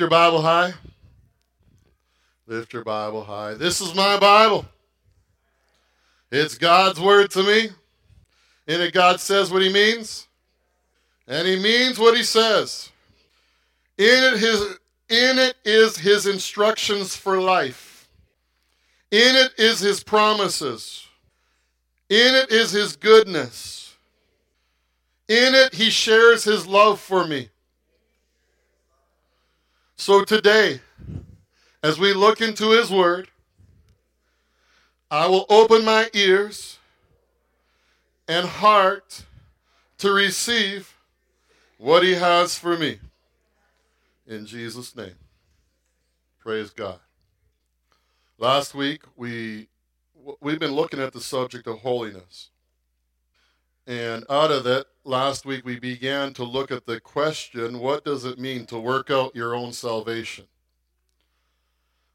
Your Bible high. Lift your Bible high. This is my Bible. It's God's word to me. In it, God says what he means, and he means what he says. In it, his, in it is his instructions for life. In it is his promises. In it is his goodness. In it, he shares his love for me. So today, as we look into his word, I will open my ears and heart to receive what he has for me. In Jesus' name. Praise God. Last week we we've been looking at the subject of holiness. And out of that, last week we began to look at the question what does it mean to work out your own salvation?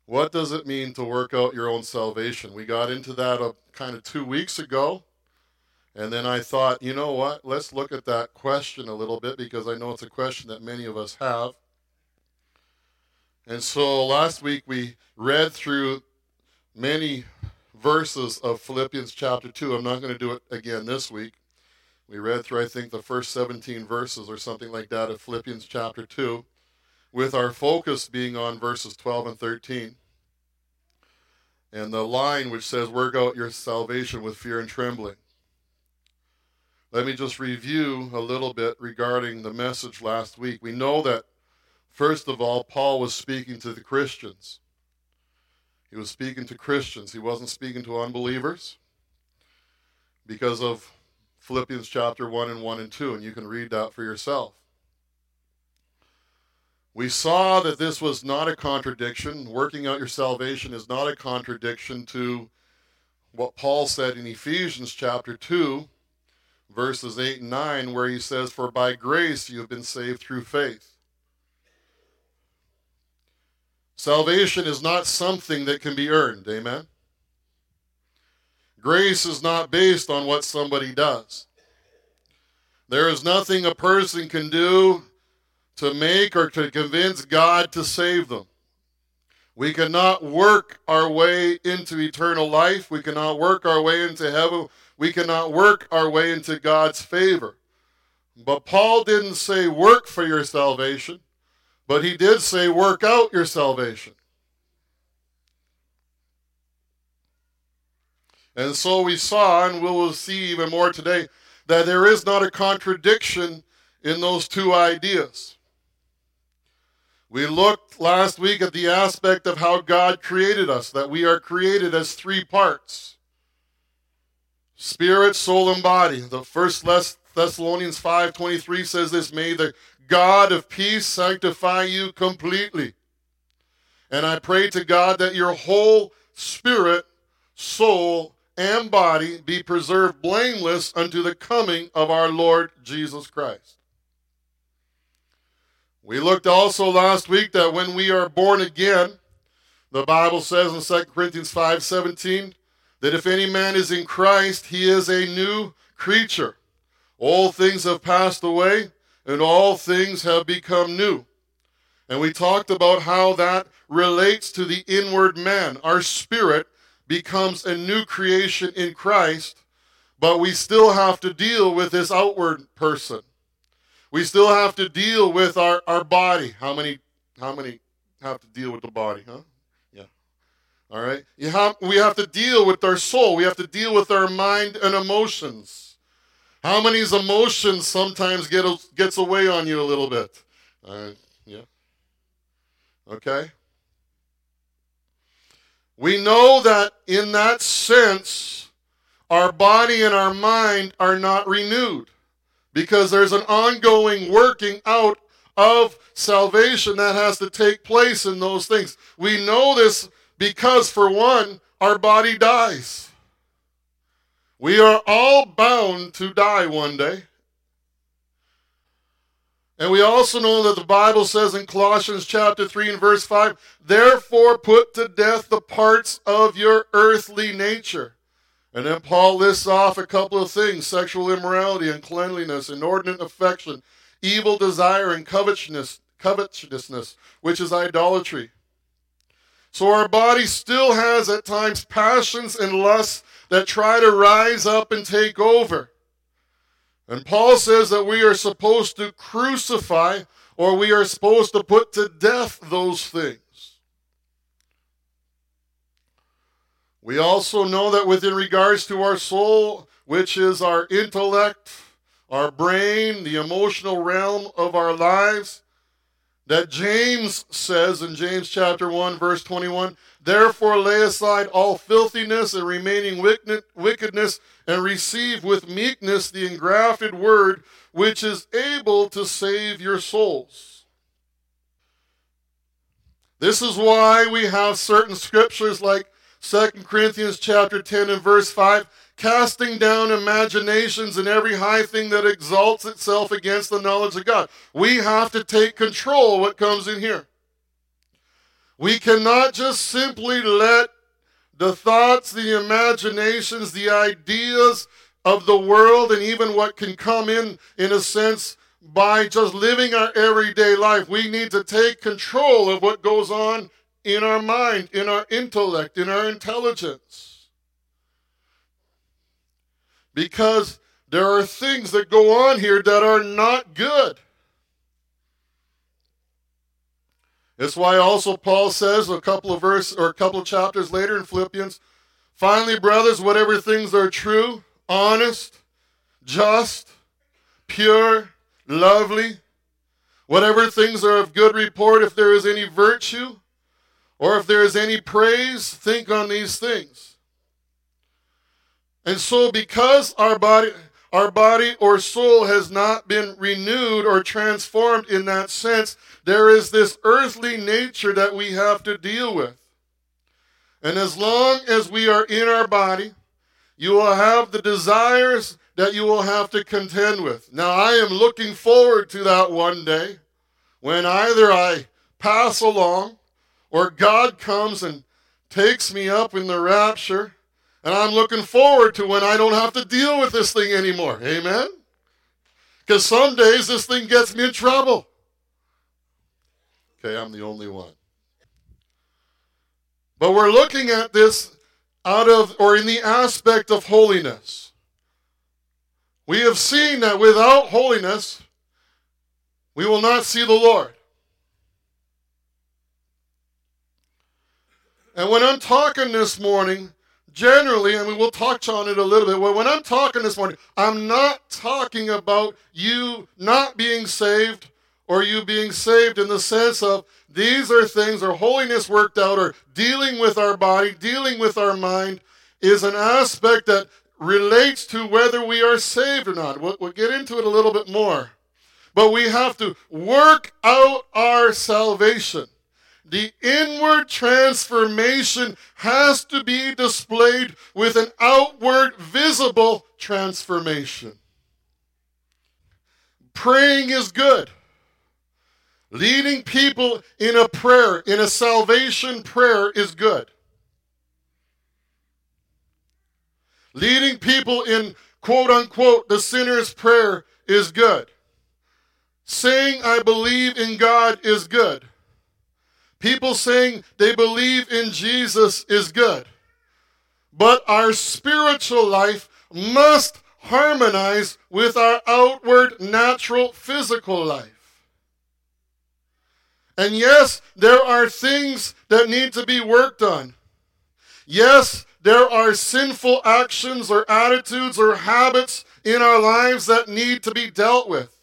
What does it mean to work out your own salvation? We got into that kind of two weeks ago. And then I thought, you know what? Let's look at that question a little bit because I know it's a question that many of us have. And so last week we read through many verses of Philippians chapter 2. I'm not going to do it again this week. We read through, I think, the first 17 verses or something like that of Philippians chapter 2 with our focus being on verses 12 and 13. And the line which says, Work out your salvation with fear and trembling. Let me just review a little bit regarding the message last week. We know that, first of all, Paul was speaking to the Christians. He was speaking to Christians, he wasn't speaking to unbelievers because of Philippians chapter 1 and 1 and 2, and you can read that for yourself. We saw that this was not a contradiction. Working out your salvation is not a contradiction to what Paul said in Ephesians chapter 2, verses 8 and 9, where he says, For by grace you have been saved through faith. Salvation is not something that can be earned. Amen. Grace is not based on what somebody does. There is nothing a person can do to make or to convince God to save them. We cannot work our way into eternal life. We cannot work our way into heaven. We cannot work our way into God's favor. But Paul didn't say work for your salvation, but he did say work out your salvation. And so we saw, and we will see even more today, that there is not a contradiction in those two ideas. We looked last week at the aspect of how God created us, that we are created as three parts spirit, soul, and body. The first Thessalonians 5:23 says this, may the God of peace sanctify you completely. And I pray to God that your whole spirit, soul, and body be preserved blameless unto the coming of our Lord Jesus Christ. We looked also last week that when we are born again, the Bible says in 2 Corinthians 5:17 that if any man is in Christ, he is a new creature. All things have passed away and all things have become new. And we talked about how that relates to the inward man. Our spirit becomes a new creation in Christ, but we still have to deal with this outward person. We still have to deal with our, our body. How many how many have to deal with the body, huh? Yeah. All right. Have, we have to deal with our soul. We have to deal with our mind and emotions. How many's emotions sometimes get gets away on you a little bit? Uh, yeah. Okay. We know that in that sense, our body and our mind are not renewed because there's an ongoing working out of salvation that has to take place in those things. We know this because, for one, our body dies. We are all bound to die one day. And we also know that the Bible says in Colossians chapter 3 and verse 5, therefore put to death the parts of your earthly nature and then Paul lists off a couple of things sexual immorality, uncleanliness, inordinate affection, evil desire, and covetousness. covetousness, which is idolatry. So our body still has at times passions and lusts that try to rise up and take over. And Paul says that we are supposed to crucify or we are supposed to put to death those things. We also know that within regards to our soul, which is our intellect, our brain, the emotional realm of our lives, that James says in James chapter 1 verse 21, therefore lay aside all filthiness and remaining wickedness and receive with meekness the engrafted word which is able to save your souls. This is why we have certain scriptures like 2 Corinthians chapter 10 and verse 5, casting down imaginations and every high thing that exalts itself against the knowledge of God. We have to take control what comes in here. We cannot just simply let the thoughts, the imaginations, the ideas of the world, and even what can come in, in a sense, by just living our everyday life. We need to take control of what goes on in our mind, in our intellect, in our intelligence. Because there are things that go on here that are not good. That's why also Paul says a couple of verses or a couple of chapters later in Philippians, finally, brothers, whatever things are true, honest, just, pure, lovely, whatever things are of good report, if there is any virtue, or if there is any praise, think on these things. And so because our body our body or soul has not been renewed or transformed in that sense, there is this earthly nature that we have to deal with. And as long as we are in our body, you will have the desires that you will have to contend with. Now, I am looking forward to that one day when either I pass along or God comes and takes me up in the rapture, and I'm looking forward to when I don't have to deal with this thing anymore. Amen? Because some days this thing gets me in trouble. Okay, I'm the only one. But we're looking at this out of, or in the aspect of holiness. We have seen that without holiness, we will not see the Lord. And when I'm talking this morning, generally, and we will touch on it a little bit, but when I'm talking this morning, I'm not talking about you not being saved or you being saved in the sense of these are things or holiness worked out or dealing with our body, dealing with our mind is an aspect that relates to whether we are saved or not. We'll, we'll get into it a little bit more. But we have to work out our salvation. The inward transformation has to be displayed with an outward visible transformation. Praying is good. Leading people in a prayer, in a salvation prayer, is good. Leading people in quote unquote the sinner's prayer is good. Saying I believe in God is good. People saying they believe in Jesus is good. But our spiritual life must harmonize with our outward, natural, physical life. And yes, there are things that need to be worked on. Yes, there are sinful actions or attitudes or habits in our lives that need to be dealt with.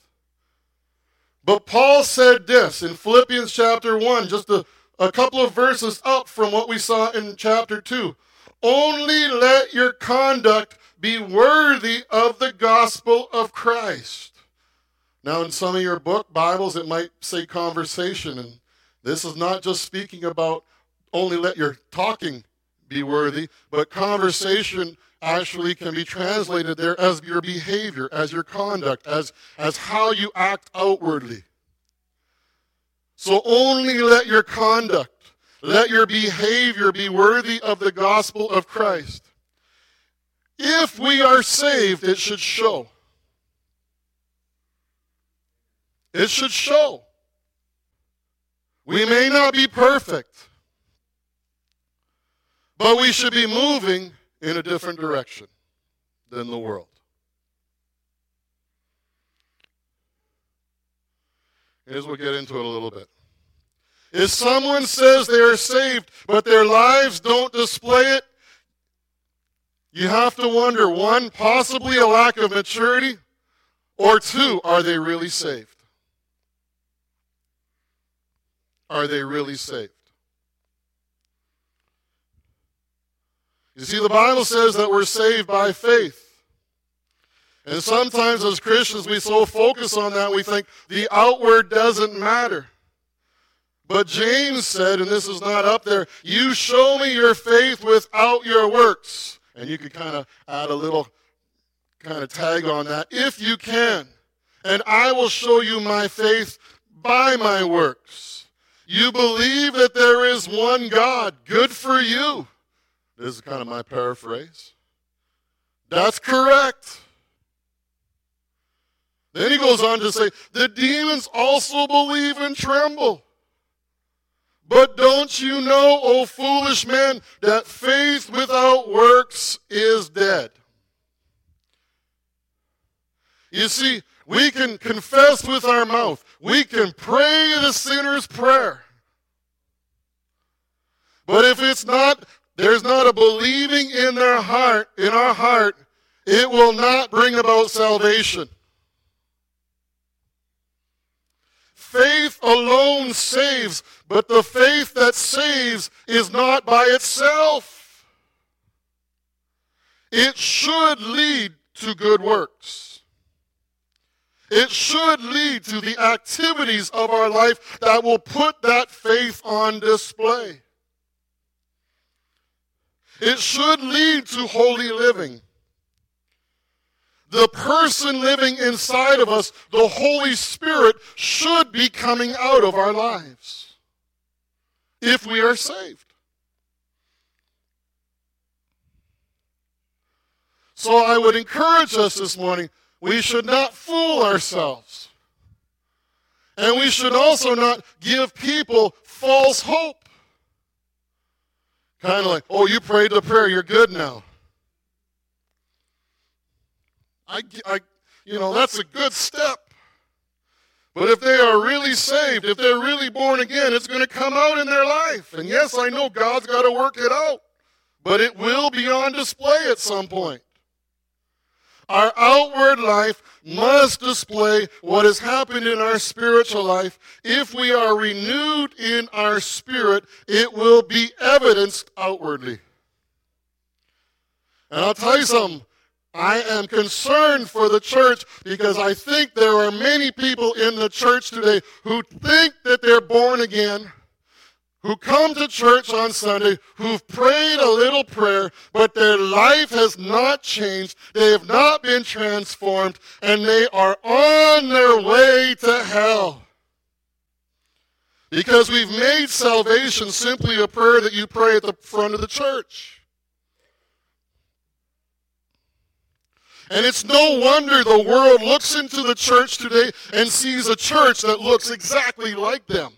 But Paul said this in Philippians chapter 1, just a, a couple of verses up from what we saw in chapter 2. Only let your conduct be worthy of the gospel of Christ. Now, in some of your book Bibles, it might say conversation, and this is not just speaking about only let your talking be worthy, but conversation actually can be translated there as your behavior, as your conduct, as, as how you act outwardly. So only let your conduct, let your behavior be worthy of the gospel of Christ. If we are saved, it should show. It should show. We may not be perfect, but we should be moving in a different direction than the world. Here's we'll get into it a little bit. If someone says they are saved, but their lives don't display it, you have to wonder one, possibly a lack of maturity, or two, are they really saved? Are they really saved? You see, the Bible says that we're saved by faith. And sometimes as Christians, we so focus on that, we think the outward doesn't matter. But James said, and this is not up there, you show me your faith without your works. And you could kind of add a little kind of tag on that, if you can. And I will show you my faith by my works. You believe that there is one God. Good for you. This is kind of my paraphrase. That's correct. Then he goes on to say, the demons also believe and tremble. But don't you know, O foolish man, that faith without works is dead? You see, we can confess with our mouth. We can pray the sinner's prayer. But if it's not, there's not a believing in their heart, in our heart, it will not bring about salvation. Faith alone saves, but the faith that saves is not by itself. It should lead to good works. It should lead to the activities of our life that will put that faith on display. It should lead to holy living the person living inside of us, the Holy Spirit, should be coming out of our lives if we are saved. So I would encourage us this morning we should not fool ourselves. And we should also not give people false hope. Kind of like, oh, you prayed the prayer, you're good now. I, I, you know, that's a good step. But if they are really saved, if they're really born again, it's going to come out in their life. And yes, I know God's got to work it out, but it will be on display at some point. Our outward life must display what has happened in our spiritual life. If we are renewed in our spirit, it will be evidenced outwardly. And I'll tell you something I am concerned for the church because I think there are many people in the church today who think that they're born again, who come to church on Sunday, who've prayed a little prayer, but their life has not changed. They have not been transformed, and they are on their way to hell. Because we've made salvation simply a prayer that you pray at the front of the church. And it's no wonder the world looks into the church today and sees a church that looks exactly like them.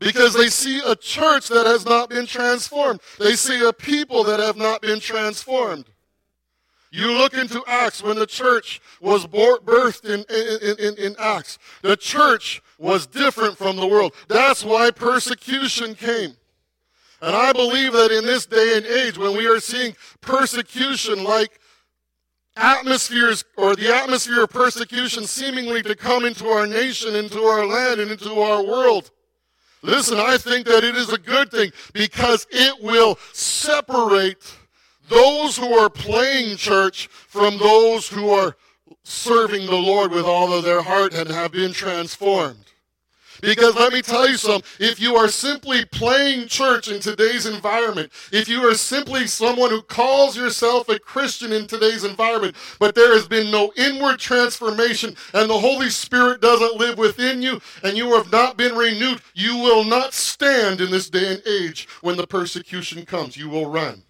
Because they see a church that has not been transformed. They see a people that have not been transformed. You look into Acts when the church was birthed in, in, in, in, Acts. The church was different from the world. That's why persecution came. And I believe that in this day and age, when we are seeing persecution like atmospheres or the atmosphere of persecution seemingly to come into our nation, into our land, and into our world, listen, I think that it is a good thing because it will separate those who are playing church from those who are serving the Lord with all of their heart and have been transformed. Because let me tell you something, if you are simply playing church in today's environment, if you are simply someone who calls yourself a Christian in today's environment, but there has been no inward transformation and the Holy Spirit doesn't live within you and you have not been renewed, you will not stand in this day and age when the persecution comes. You will run.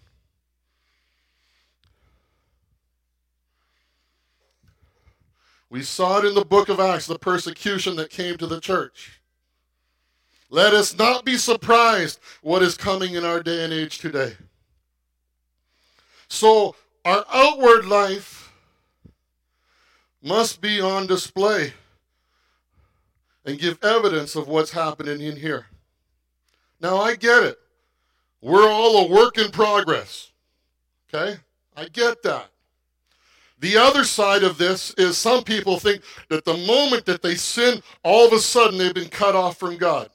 We saw it in the book of Acts, the persecution that came to the church. Let us not be surprised what is coming in our day and age today. So, our outward life must be on display and give evidence of what's happening in here. Now, I get it. We're all a work in progress. Okay? I get that. The other side of this is some people think that the moment that they sin, all of a sudden they've been cut off from God.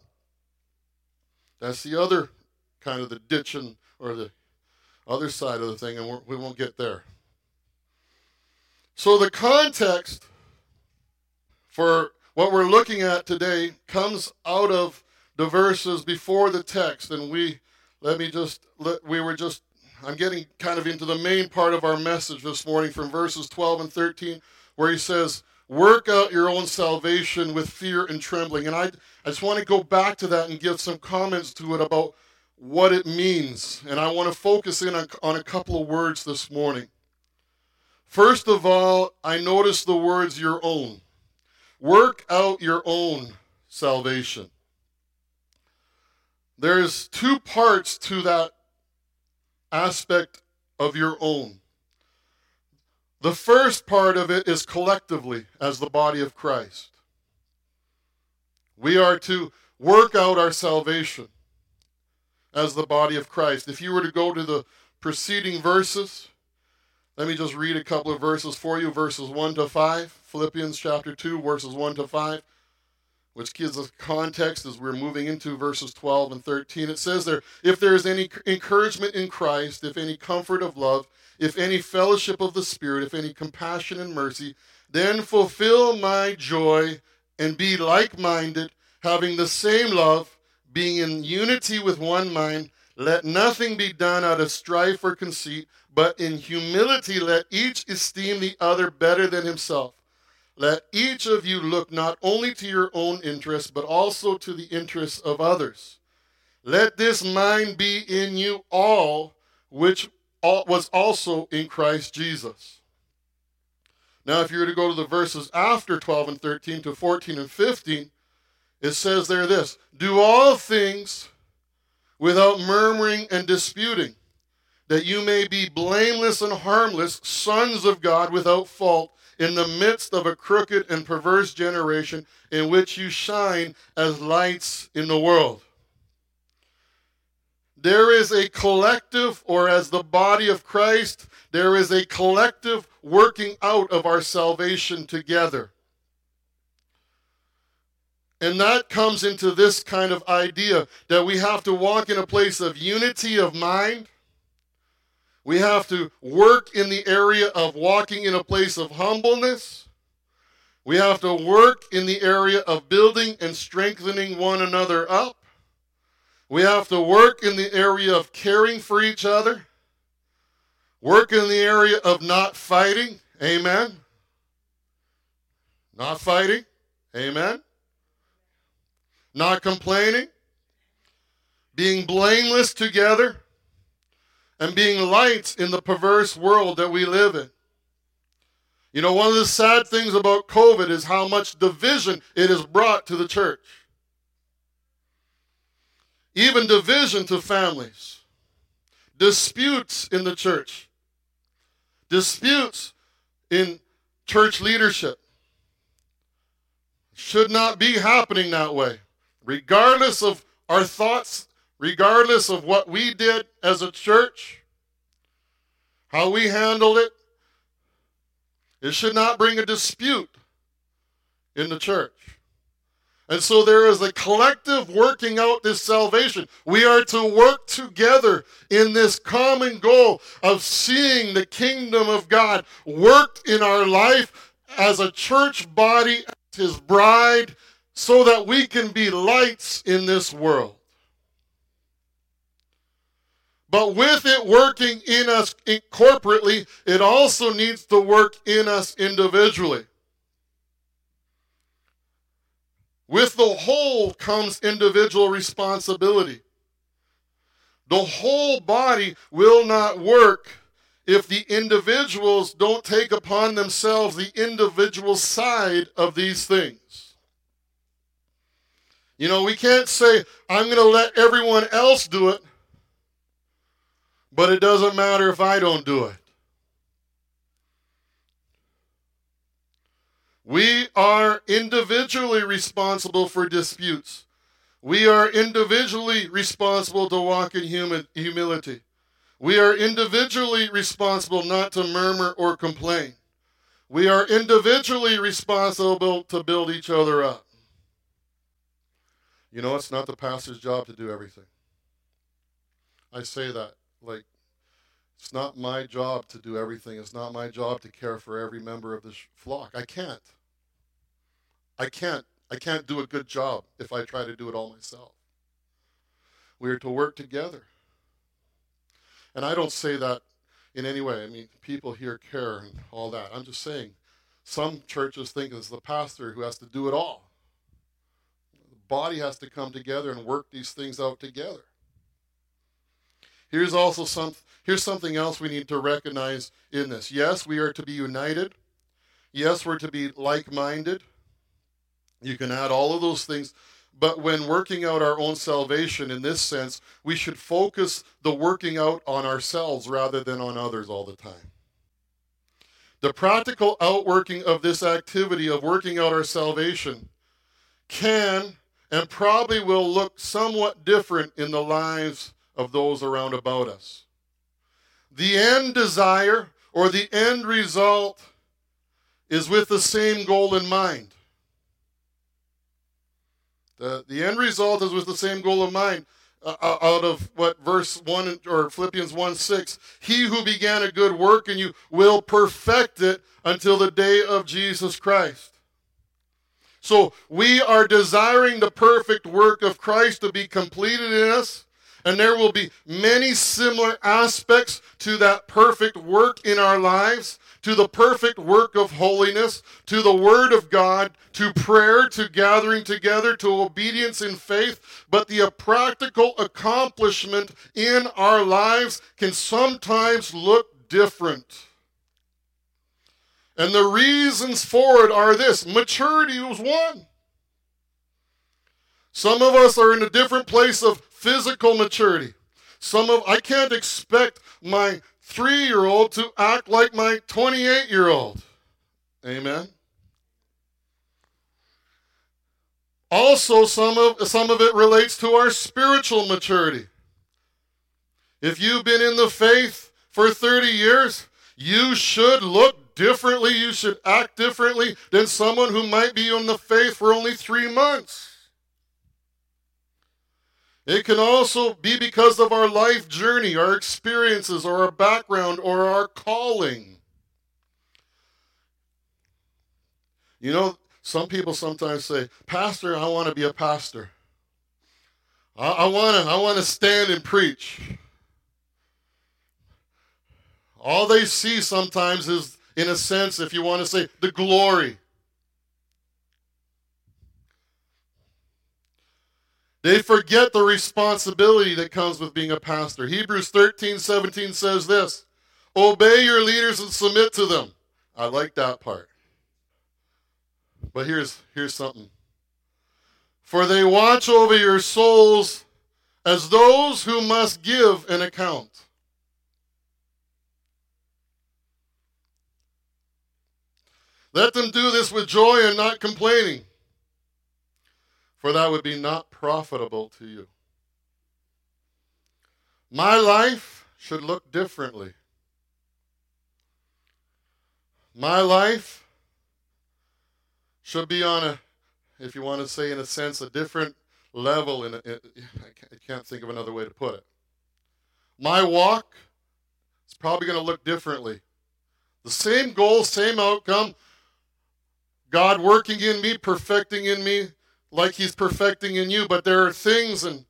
That's the other kind of the ditching or the other side of the thing, and we won't get there. So the context for what we're looking at today comes out of the verses before the text, and we let me just let, we were just I'm getting kind of into the main part of our message this morning from verses 12 and 13, where he says, Work out your own salvation with fear and trembling. And I, I just want to go back to that and give some comments to it about what it means. And I want to focus in on, on a couple of words this morning. First of all, I notice the words your own. Work out your own salvation. There's two parts to that aspect of your own. The first part of it is collectively as the body of Christ. We are to work out our salvation as the body of Christ. If you were to go to the preceding verses, let me just read a couple of verses for you verses 1 to 5, Philippians chapter 2, verses 1 to 5 which gives us context as we're moving into verses 12 and 13. It says there, if there is any encouragement in Christ, if any comfort of love, if any fellowship of the Spirit, if any compassion and mercy, then fulfill my joy and be like minded, having the same love, being in unity with one mind. Let nothing be done out of strife or conceit, but in humility let each esteem the other better than himself. Let each of you look not only to your own interests, but also to the interests of others. Let this mind be in you all, which was also in Christ Jesus. Now, if you were to go to the verses after 12 and 13 to 14 and 15, it says there this Do all things without murmuring and disputing, that you may be blameless and harmless, sons of God without fault in the midst of a crooked and perverse generation in which you shine as lights in the world. There is a collective, or as the body of Christ, there is a collective working out of our salvation together. And that comes into this kind of idea that we have to walk in a place of unity of mind, we have to work in the area of walking in a place of humbleness. We have to work in the area of building and strengthening one another up. We have to work in the area of caring for each other. Work in the area of not fighting. Amen. Not fighting. Amen. Not complaining. Being blameless together and being lights in the perverse world that we live in. You know, one of the sad things about COVID is how much division it has brought to the church. Even division to families, disputes in the church, disputes in church leadership. Should not be happening that way. Regardless of our thoughts regardless of what we did as a church, how we handled it, it should not bring a dispute in the church. And so there is a collective working out this salvation. We are to work together in this common goal of seeing the kingdom of God worked in our life as a church body, as his bride, so that we can be lights in this world. But with it working in us corporately, it also needs to work in us individually. With the whole comes individual responsibility. The whole body will not work if the individuals don't take upon themselves the individual side of these things. You know, we can't say, I'm going to let everyone else do it, but it doesn't matter if I don't do it. We are individually responsible for disputes. We are individually responsible to walk in human, humility. We are individually responsible not to murmur or complain. We are individually responsible to build each other up. You know, it's not the pastor's job to do everything. I say that like it's not my job to do everything. It's not my job to care for every member of this flock. I can't. I can't. I can't do a good job if I try to do it all myself. We are to work together. And I don't say that in any way. I mean, people here care and all that. I'm just saying some churches think it's the pastor who has to do it all. The body has to come together and work these things out together. Here's also some here's something else we need to recognize in this. Yes, we are to be united. Yes, we're to be like-minded. You can add all of those things. But when working out our own salvation in this sense, we should focus the working out on ourselves rather than on others all the time. The practical outworking of this activity of working out our salvation can and probably will look somewhat different in the lives of those around about us. The end desire or the end result is with the same goal in mind. The, the end result is with the same goal in mind. Uh, uh out of what verse 1 or Philippians 1 6, he who began a good work in you will perfect it until the day of Jesus Christ. So we are desiring the perfect work of Christ to be completed in us, and there will be many similar aspects to that perfect work in our lives to the perfect work of holiness, to the Word of God, to prayer, to gathering together, to obedience in faith, but the practical accomplishment in our lives can sometimes look different. And the reasons for it are this maturity was one. Some of us are in a different place of physical maturity. Some of I can't expect my three year old to act like my 28 year old. Amen. Also, some of, some of it relates to our spiritual maturity. If you've been in the faith for 30 years, you should look differently, you should act differently than someone who might be in the faith for only three months. It can also be because of our life journey, our experiences, or our background, or our calling. You know, some people sometimes say, Pastor, I want to be a pastor. I, I want to I wanna stand and preach. All they see sometimes is, in a sense, if you want to say, the glory. They forget the responsibility that comes with being a pastor. Hebrews 13, 17 says this Obey your leaders and submit to them. I like that part. But here's, here's something. For they watch over your souls as those who must give an account. Let them do this with joy and not complaining for that would be not profitable to you. My life should look differently. My life should be on a, if you want to say in a sense, a different level. In, I can't think of another way to put it. My walk is probably going to look differently. The same goal, same outcome. God working in me, perfecting in me like he's perfecting in you, but there are things and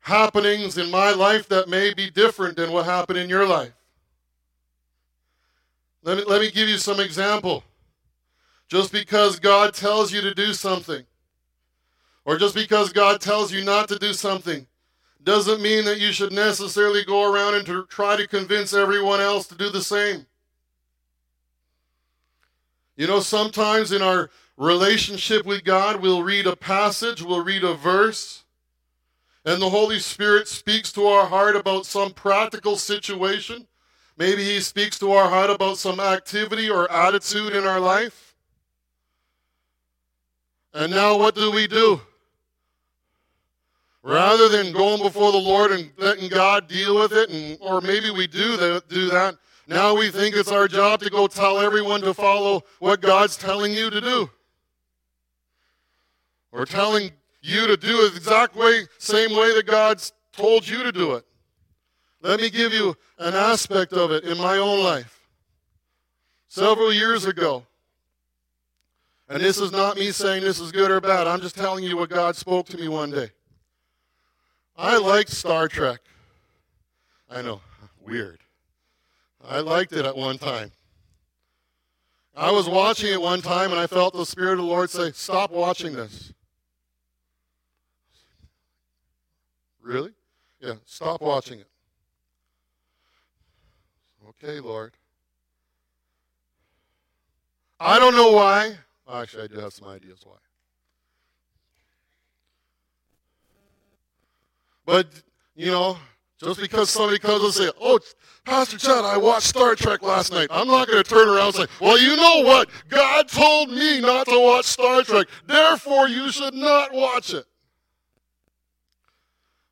happenings in my life that may be different than what happened in your life. Let me, let me give you some example. Just because God tells you to do something, or just because God tells you not to do something, doesn't mean that you should necessarily go around and to try to convince everyone else to do the same. You know, sometimes in our relationship with God, we'll read a passage, we'll read a verse, and the Holy Spirit speaks to our heart about some practical situation. Maybe He speaks to our heart about some activity or attitude in our life. And now, what do we do? Rather than going before the Lord and letting God deal with it, and, or maybe we do that, do that, now we think it's our job to go tell everyone to follow what God's telling you to do. Or telling you to do it the exact way, same way that God's told you to do it. Let me give you an aspect of it in my own life. Several years ago, and this is not me saying this is good or bad, I'm just telling you what God spoke to me one day. I liked Star Trek. I know, weird. I liked it at one time. I was watching it one time and I felt the Spirit of the Lord say, Stop watching this. Really? Yeah, stop watching it. Okay, Lord. I don't know why. Actually, I do have some ideas why. But, you know, just because somebody comes and say, oh, Pastor Chad, I watched Star Trek last night. I'm not going to turn around and say, well, you know what? God told me not to watch Star Trek. Therefore, you should not watch it.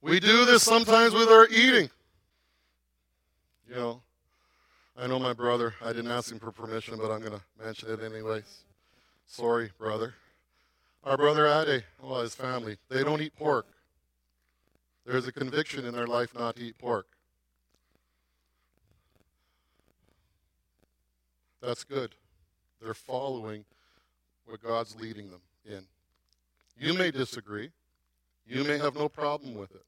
We do this sometimes with our eating. You know, I know my brother, I didn't ask him for permission, but I'm going to mention it anyways. Sorry, brother. Our brother Ade, well, his family, they don't eat pork. There's a conviction in their life not to eat pork. That's good. They're following what God's leading them in. You may disagree. You may have no problem with it.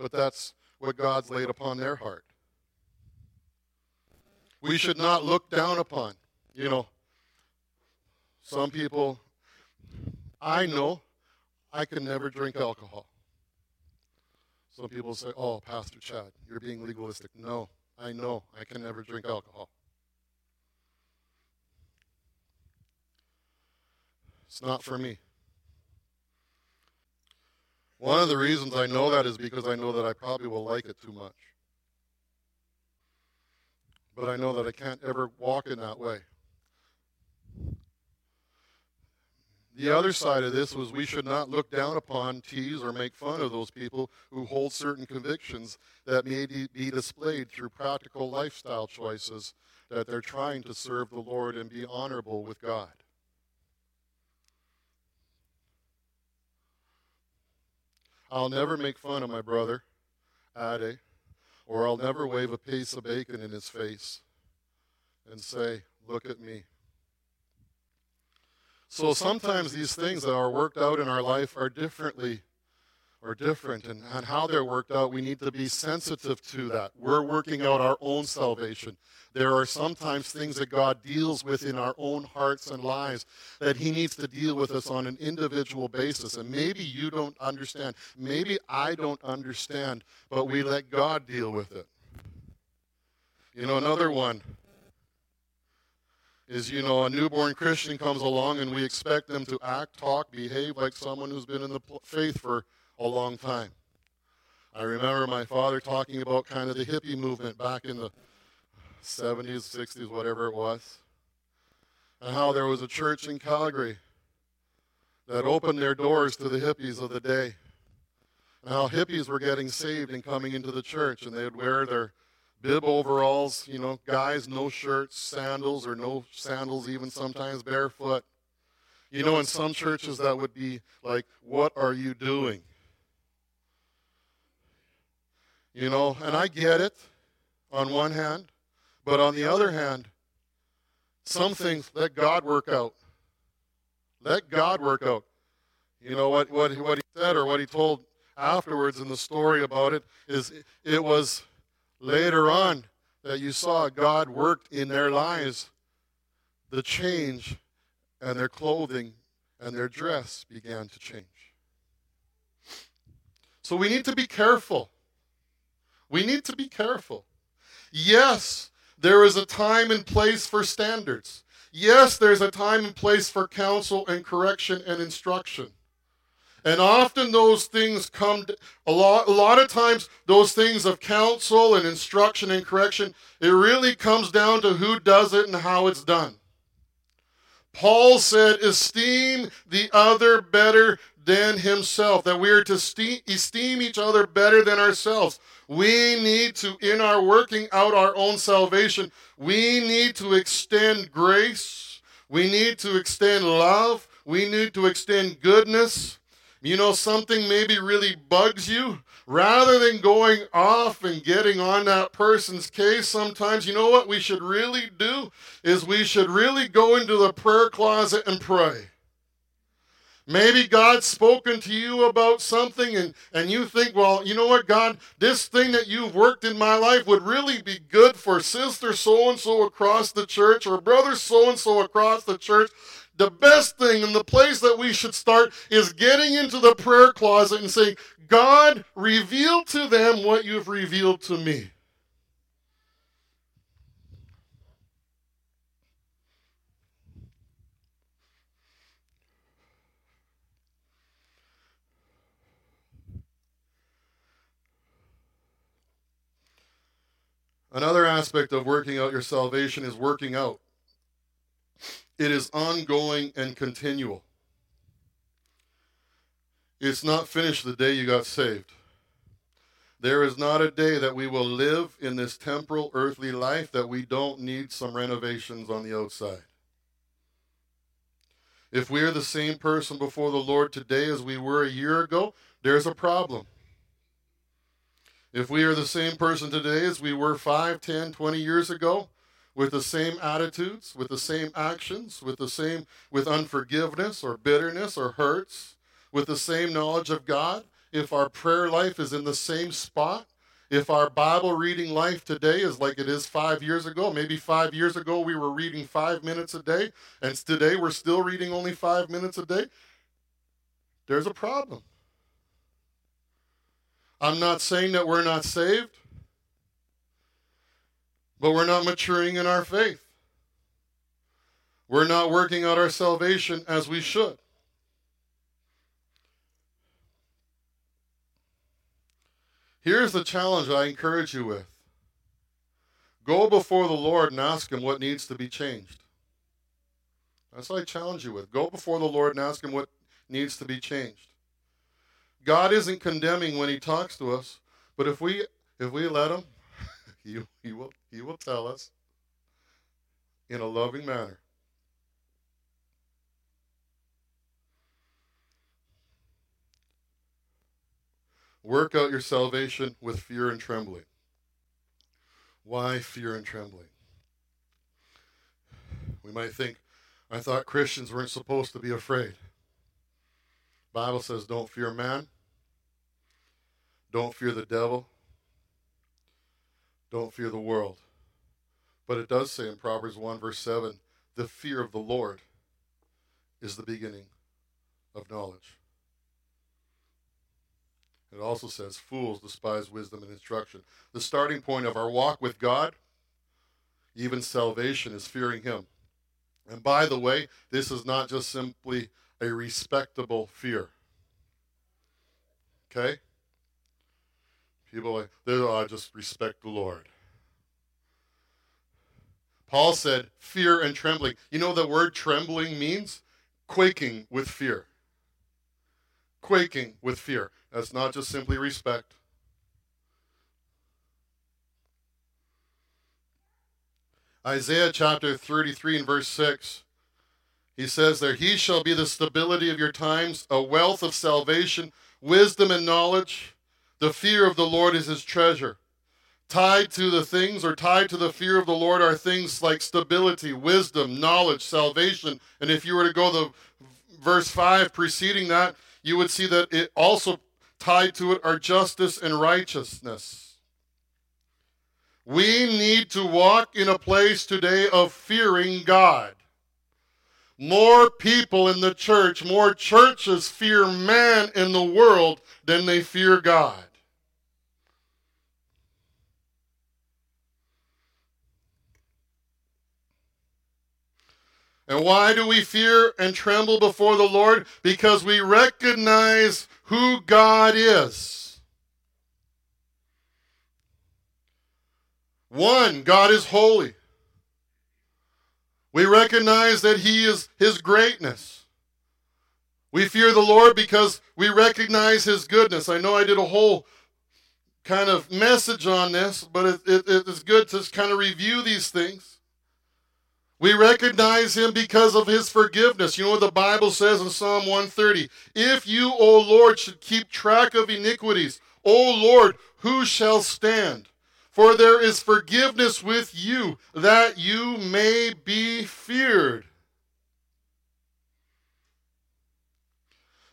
But that's what God's laid upon their heart. We should not look down upon, you know, some people, I know I can never drink alcohol. Some people say, oh, Pastor Chad, you're being legalistic. No, I know I can never drink alcohol. It's not for me. One of the reasons I know that is because I know that I probably will like it too much. But I know that I can't ever walk in that way. The other side of this was we should not look down upon, tease, or make fun of those people who hold certain convictions that may be displayed through practical lifestyle choices that they're trying to serve the Lord and be honorable with God. I'll never make fun of my brother, Ade, or I'll never wave a piece of bacon in his face and say, Look at me. So sometimes these things that are worked out in our life are differently or different and, and how they're worked out, we need to be sensitive to that. We're working out our own salvation. There are sometimes things that God deals with in our own hearts and lives that He needs to deal with us on an individual basis. And maybe you don't understand. Maybe I don't understand, but we let God deal with it. You know, another one is, you know, a newborn Christian comes along and we expect them to act, talk, behave like someone who's been in the faith for a long time. I remember my father talking about kind of the hippie movement back in the 70s, 60s, whatever it was, and how there was a church in Calgary that opened their doors to the hippies of the day. And how hippies were getting saved and coming into the church, and they would wear their bib overalls, you know, guys, no shirts, sandals, or no sandals, even sometimes barefoot. You know, in some churches that would be like, What are you doing? You know, and I get it on one hand, but on the other hand, some things let God work out. Let God work out. You know what, what, what he said or what he told afterwards in the story about it is it was later on that you saw God worked in their lives, the change and their clothing and their dress began to change. So we need to be careful. We need to be careful. Yes, there is a time and place for standards. Yes, there's a time and place for counsel and correction and instruction. And often those things come, a, lot, a lot of times, those things of counsel and instruction and correction, it really comes down to who does it and how it's done. Paul said, esteem the other better than himself, that we are to esteem each other better than ourselves. We need to, in our working out our own salvation, we need to extend grace. We need to extend love. We need to extend goodness. You know, something maybe really bugs you. Rather than going off and getting on that person's case, sometimes, you know what we should really do? Is we should really go into the prayer closet and pray. Maybe God's spoken to you about something and, and you think, well, you know what, God, this thing that you've worked in my life would really be good for sister so and so across the church or brother so and so across the church. The best thing and the place that we should start is getting into the prayer closet and saying, God, reveal to them what you've revealed to me. Another aspect of working out your salvation is working out. It is ongoing and continual. It's not finished the day you got saved. There is not a day that we will live in this temporal earthly life that we don't need some renovations on the outside. If we are the same person before the Lord today as we were a year ago, there's a problem. If we are the same person today as we were 5, 10, 20 years ago, with the same attitudes, with the same actions, with the same with unforgiveness or bitterness or hurts, with the same knowledge of God, if our prayer life is in the same spot, if our Bible reading life today is like it is five years ago, maybe five years ago we were reading five minutes a day, and today we're still reading only five minutes a day, there's a problem. I'm not saying that we're not saved, but we're not maturing in our faith. We're not working out our salvation as we should. Here's the challenge I encourage you with go before the Lord and ask Him what needs to be changed. That's what I challenge you with. Go before the Lord and ask Him what needs to be changed. God isn't condemning when he talks to us, but if we if we let him, he, he will he will tell us in a loving manner. Work out your salvation with fear and trembling. Why fear and trembling? We might think, I thought Christians weren't supposed to be afraid. Bible says don't fear man. Don't fear the devil. Don't fear the world. But it does say in Proverbs 1 verse 7, the fear of the Lord is the beginning of knowledge. It also says fools despise wisdom and instruction. The starting point of our walk with God, even salvation, is fearing him. And by the way, this is not just simply a respectable fear. Okay? People like, oh, I just respect the Lord. Paul said, fear and trembling. You know the word trembling means? Quaking with fear. Quaking with fear. That's not just simply respect. Isaiah chapter 33 and verse 6 he says there, He shall be the stability of your times, a wealth of salvation, wisdom and knowledge. The fear of the Lord is his treasure. Tied to the things or tied to the fear of the Lord are things like stability, wisdom, knowledge, salvation. And if you were to go to verse 5 preceding that, you would see that it also tied to it are justice and righteousness. We need to walk in a place today of fearing God. More people in the church, more churches fear man in the world than they fear God. And why do we fear and tremble before the Lord? Because we recognize who God is. One, God is holy. We recognize that He is His greatness. We fear the Lord because we recognize His goodness. I know I did a whole kind of message on this, but it, it, it's good to kind of review these things. We recognize him because of his forgiveness. You know what the Bible says in Psalm 130? If you, O Lord, should keep track of iniquities, O Lord, who shall stand? For there is forgiveness with you, that you may be feared.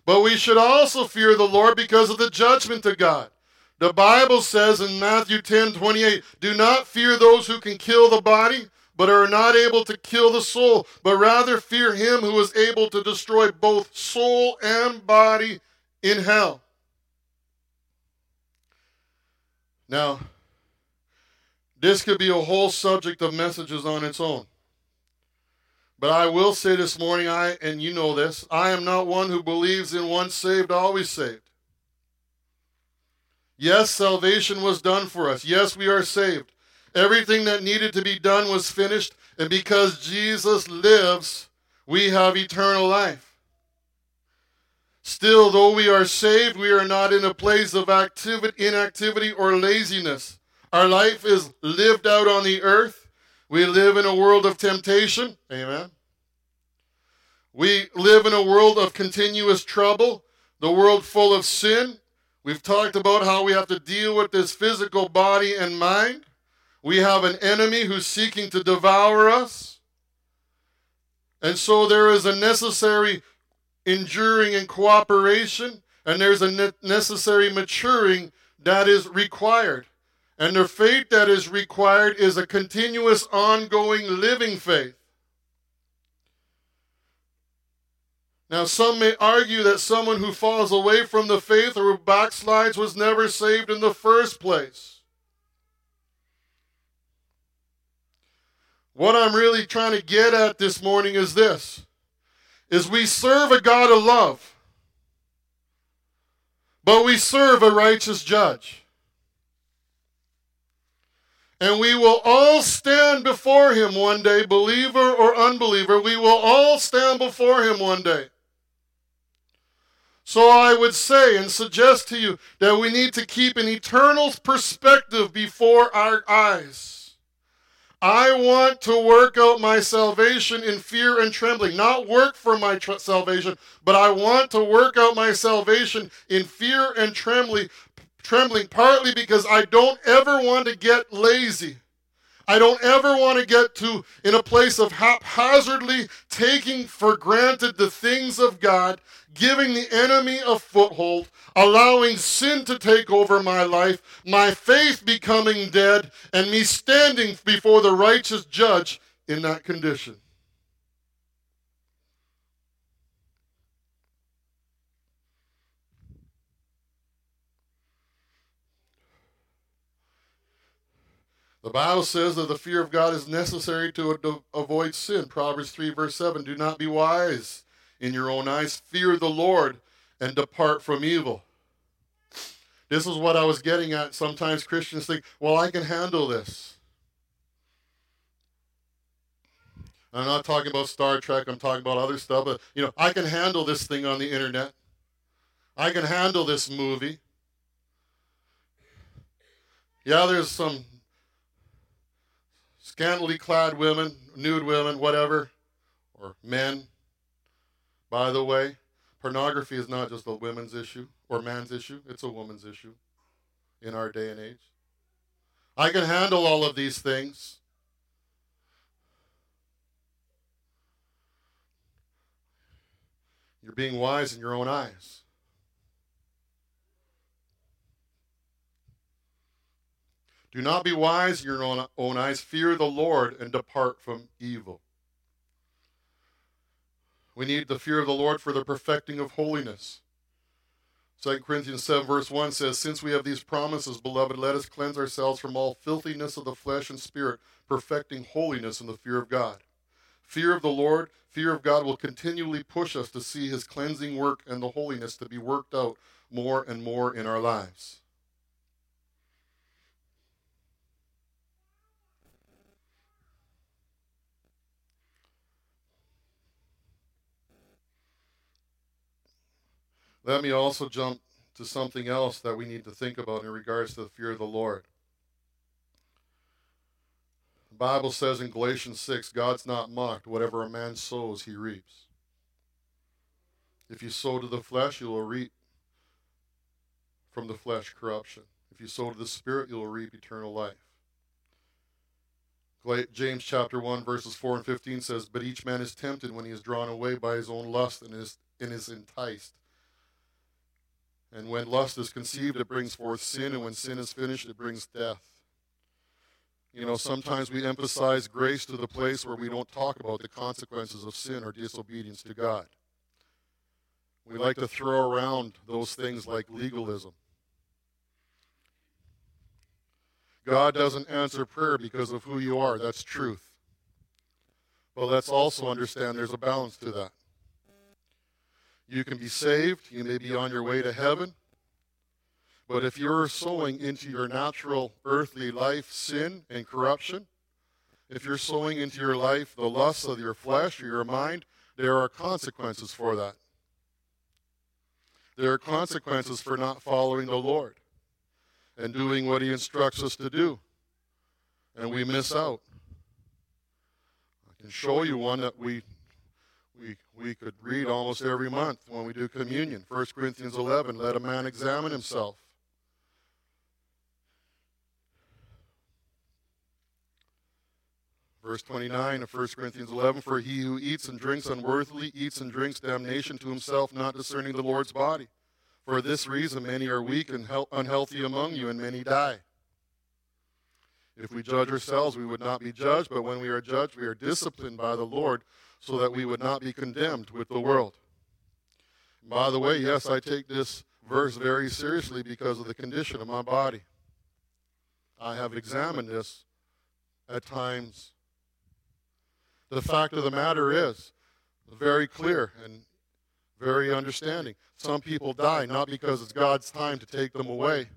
But we should also fear the Lord because of the judgment of God. The Bible says in Matthew 10 28, Do not fear those who can kill the body but are not able to kill the soul, but rather fear him who is able to destroy both soul and body in hell. Now, this could be a whole subject of messages on its own. But I will say this morning, I and you know this, I am not one who believes in once saved, always saved. Yes, salvation was done for us. Yes, we are saved. Everything that needed to be done was finished, and because Jesus lives, we have eternal life. Still, though we are saved, we are not in a place of activity, inactivity or laziness. Our life is lived out on the earth. We live in a world of temptation. Amen. We live in a world of continuous trouble, the world full of sin. We've talked about how we have to deal with this physical body and mind. We have an enemy who's seeking to devour us. And so there is a necessary enduring and cooperation, and there's a ne- necessary maturing that is required. And the faith that is required is a continuous, ongoing, living faith. Now, some may argue that someone who falls away from the faith or backslides was never saved in the first place. What I'm really trying to get at this morning is this is we serve a God of love. But we serve a righteous judge. And we will all stand before him one day, believer or unbeliever. We will all stand before him one day. So I would say and suggest to you that we need to keep an eternal perspective before our eyes. I want to work out my salvation in fear and trembling. Not work for my tr- salvation, but I want to work out my salvation in fear and trembling, trembling partly because I don't ever want to get lazy. I don't ever want to get to in a place of haphazardly taking for granted the things of God, giving the enemy a foothold, allowing sin to take over my life, my faith becoming dead, and me standing before the righteous judge in that condition. The Bible says that the fear of God is necessary to avoid sin. Proverbs 3, verse 7 Do not be wise in your own eyes, fear the Lord, and depart from evil. This is what I was getting at. Sometimes Christians think, well, I can handle this. I'm not talking about Star Trek, I'm talking about other stuff, but you know, I can handle this thing on the internet. I can handle this movie. Yeah, there's some scantily clad women, nude women, whatever, or men. By the way, pornography is not just a women's issue or man's issue, it's a woman's issue in our day and age. I can handle all of these things. You're being wise in your own eyes. Do not be wise in your own, eyes. Fear the Lord and depart from evil. We need the fear of the Lord for the perfecting of holiness. 2 Corinthians 7, verse 1 says, Since we have these promises, beloved, let us cleanse ourselves from all filthiness of the flesh and spirit, perfecting holiness in the fear of God. Fear of the Lord, fear of God will continually push us to see his cleansing work and the holiness to be worked out more and more in our lives. Let me also jump to something else that we need to think about in regards to the fear of the Lord. The Bible says in Galatians 6 God's not mocked. Whatever a man sows, he reaps. If you sow to the flesh, you will reap from the flesh corruption. If you sow to the Spirit, you will reap eternal life. James chapter 1, verses 4 and 15 says, But each man is tempted when he is drawn away by his own lust and is, and is enticed. And when lust is conceived, it brings forth sin, and when sin is finished, it brings death. You know, sometimes we emphasize grace to the place where we don't talk about the consequences of sin or disobedience to God. We like to throw around those things like legalism. God doesn't answer prayer because of who you are. That's truth. But let's also understand there's a balance to that. You can be saved, you may be on your way to heaven. But if you're sowing into your natural earthly life sin and corruption, if you're sowing into your life the lusts of your flesh or your mind, there are consequences for that. There are consequences for not following the Lord and doing what He instructs us to do. And we miss out. I can show you one that we we, we could read almost every month when we do communion. 1 Corinthians 11, let a man examine himself. Verse 29 of 1 Corinthians 11, for he who eats and drinks unworthily eats and drinks damnation to himself, not discerning the Lord's body. For this reason, many are weak and unhealthy among you, and many die. If we judge ourselves, we would not be judged, but when we are judged, we are disciplined by the Lord so that we would not be condemned with the world. By the way, yes, I take this verse very seriously because of the condition of my body. I have examined this at times. The fact of the matter is very clear and very understanding. Some people die not because it's God's time to take them away,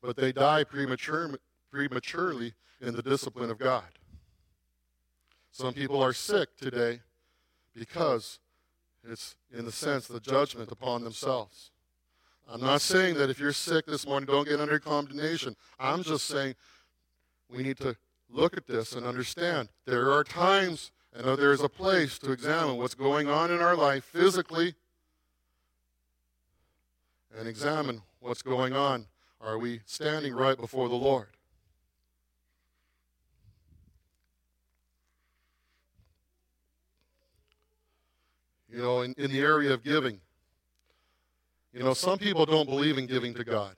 but they die premature, prematurely in the discipline of God. Some people are sick today because it's, in the sense, the judgment upon themselves. I'm not saying that if you're sick this morning, don't get under condemnation. I'm just saying we need to look at this and understand there are times and there is a place to examine what's going on in our life physically and examine what's going on. Are we standing right before the Lord? You know, in, in the area of giving. You know, some people don't believe in giving to God.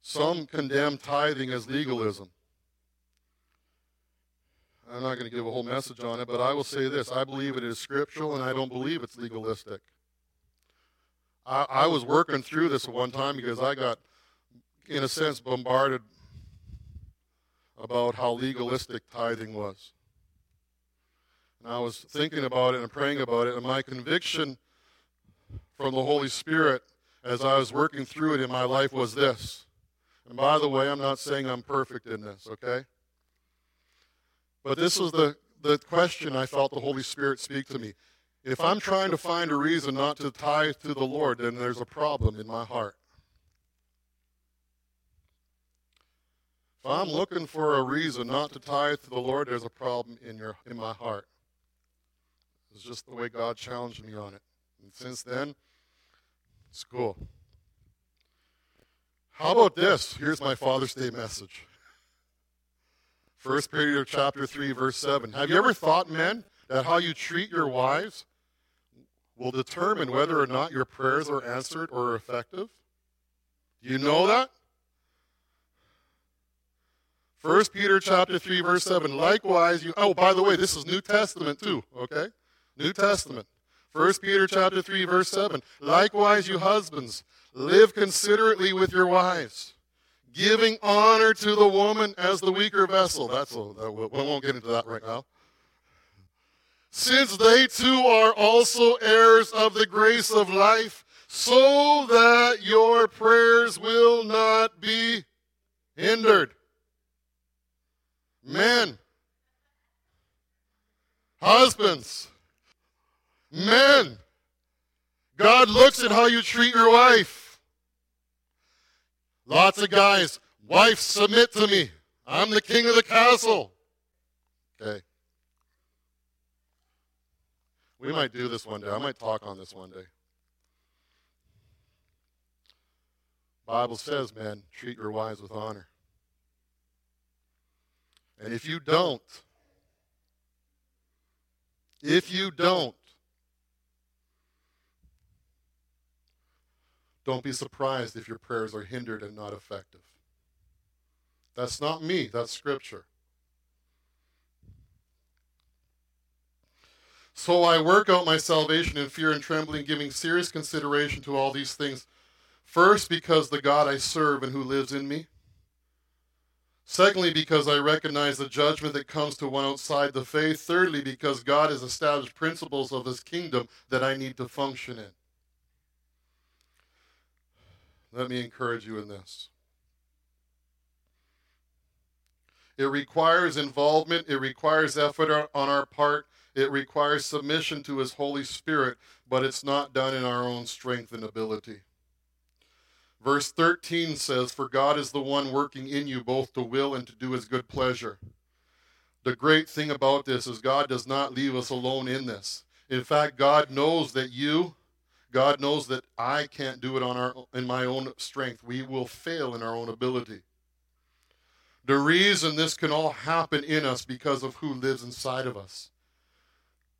Some condemn tithing as legalism. I'm not going to give a whole message on it, but I will say this. I believe it is scriptural, and I don't believe it's legalistic. I, I was working through this at one time because I got, in a sense, bombarded about how legalistic tithing was. And I was thinking about it and praying about it, and my conviction from the Holy Spirit as I was working through it in my life was this. And by the way, I'm not saying I'm perfect in this, okay? But this was the, the question I felt the Holy Spirit speak to me. If I'm trying to find a reason not to tithe to the Lord, then there's a problem in my heart. If I'm looking for a reason not to tithe to the Lord, there's a problem in your in my heart. Just the way God challenged me on it. And since then, it's cool. How about this? Here's my Father's Day message. First Peter chapter 3, verse 7. Have you ever thought, men, that how you treat your wives will determine whether or not your prayers are answered or effective? Do you know that? 1 Peter chapter 3, verse 7. Likewise, you. Oh, by the way, this is New Testament too, okay? New Testament. 1 Peter chapter 3, verse 7. Likewise, you husbands, live considerately with your wives, giving honor to the woman as the weaker vessel. That's a, that, we won't get into that right now. Since they too are also heirs of the grace of life, so that your prayers will not be hindered. Men, husbands, men, God looks at how you treat your wife. Lots of guys, wife, submit to me. I'm the king of the castle. Okay. We might do this one day. I might talk on this one day. Bible says, man, treat your wives with honor. And if you don't, if you don't, don't be surprised if your prayers are hindered and not effective. That's not me, that's Scripture. So I work out my salvation in fear and trembling, giving serious consideration to all these things. First, because the God I serve and who lives in me. Secondly, because I recognize the judgment that comes to one outside the faith. Thirdly, because God has established principles of his kingdom that I need to function in. Let me encourage you in this. It requires involvement, it requires effort on our part, it requires submission to His Holy Spirit, but it's not done in our own strength and ability. Verse 13 says, For God is the one working in you both to will and to do His good pleasure. The great thing about this is God does not leave us alone in this. In fact, God knows that you, God knows that I can't do it on our in my own strength. We will fail in our own ability. The reason this can all happen in us because of who lives inside of us.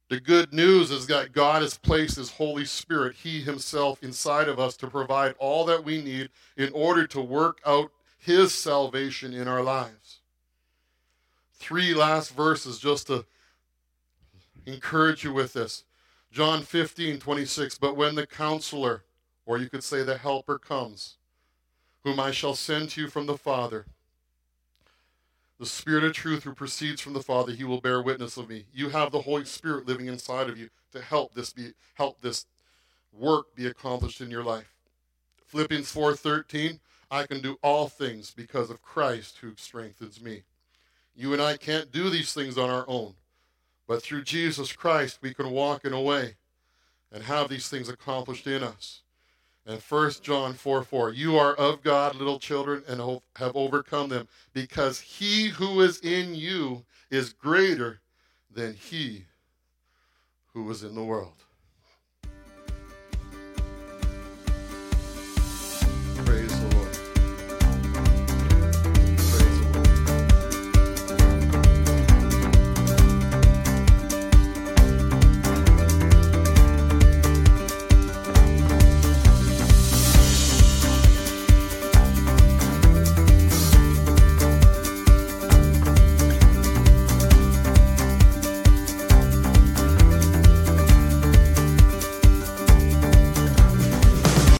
The good news is that God has placed His Holy Spirit, He Himself, inside of us to provide all that we need in order to work out His salvation in our lives. Three last verses just to encourage you with this. John 15, 26. But when the counselor, or you could say the helper, comes, whom I shall send to you from the Father, the Spirit of truth who proceeds from the Father, he will bear witness of me. You have the Holy Spirit living inside of you to help this be help this work be accomplished in your life. Philippians 4:13, I can do all things because of Christ who strengthens me. You and I can't do these things on our own. But through Jesus Christ, we can walk in a way and have these things accomplished in us. And 1 John 4 4, you are of God, little children, and have overcome them, because he who is in you is greater than he who is in the world.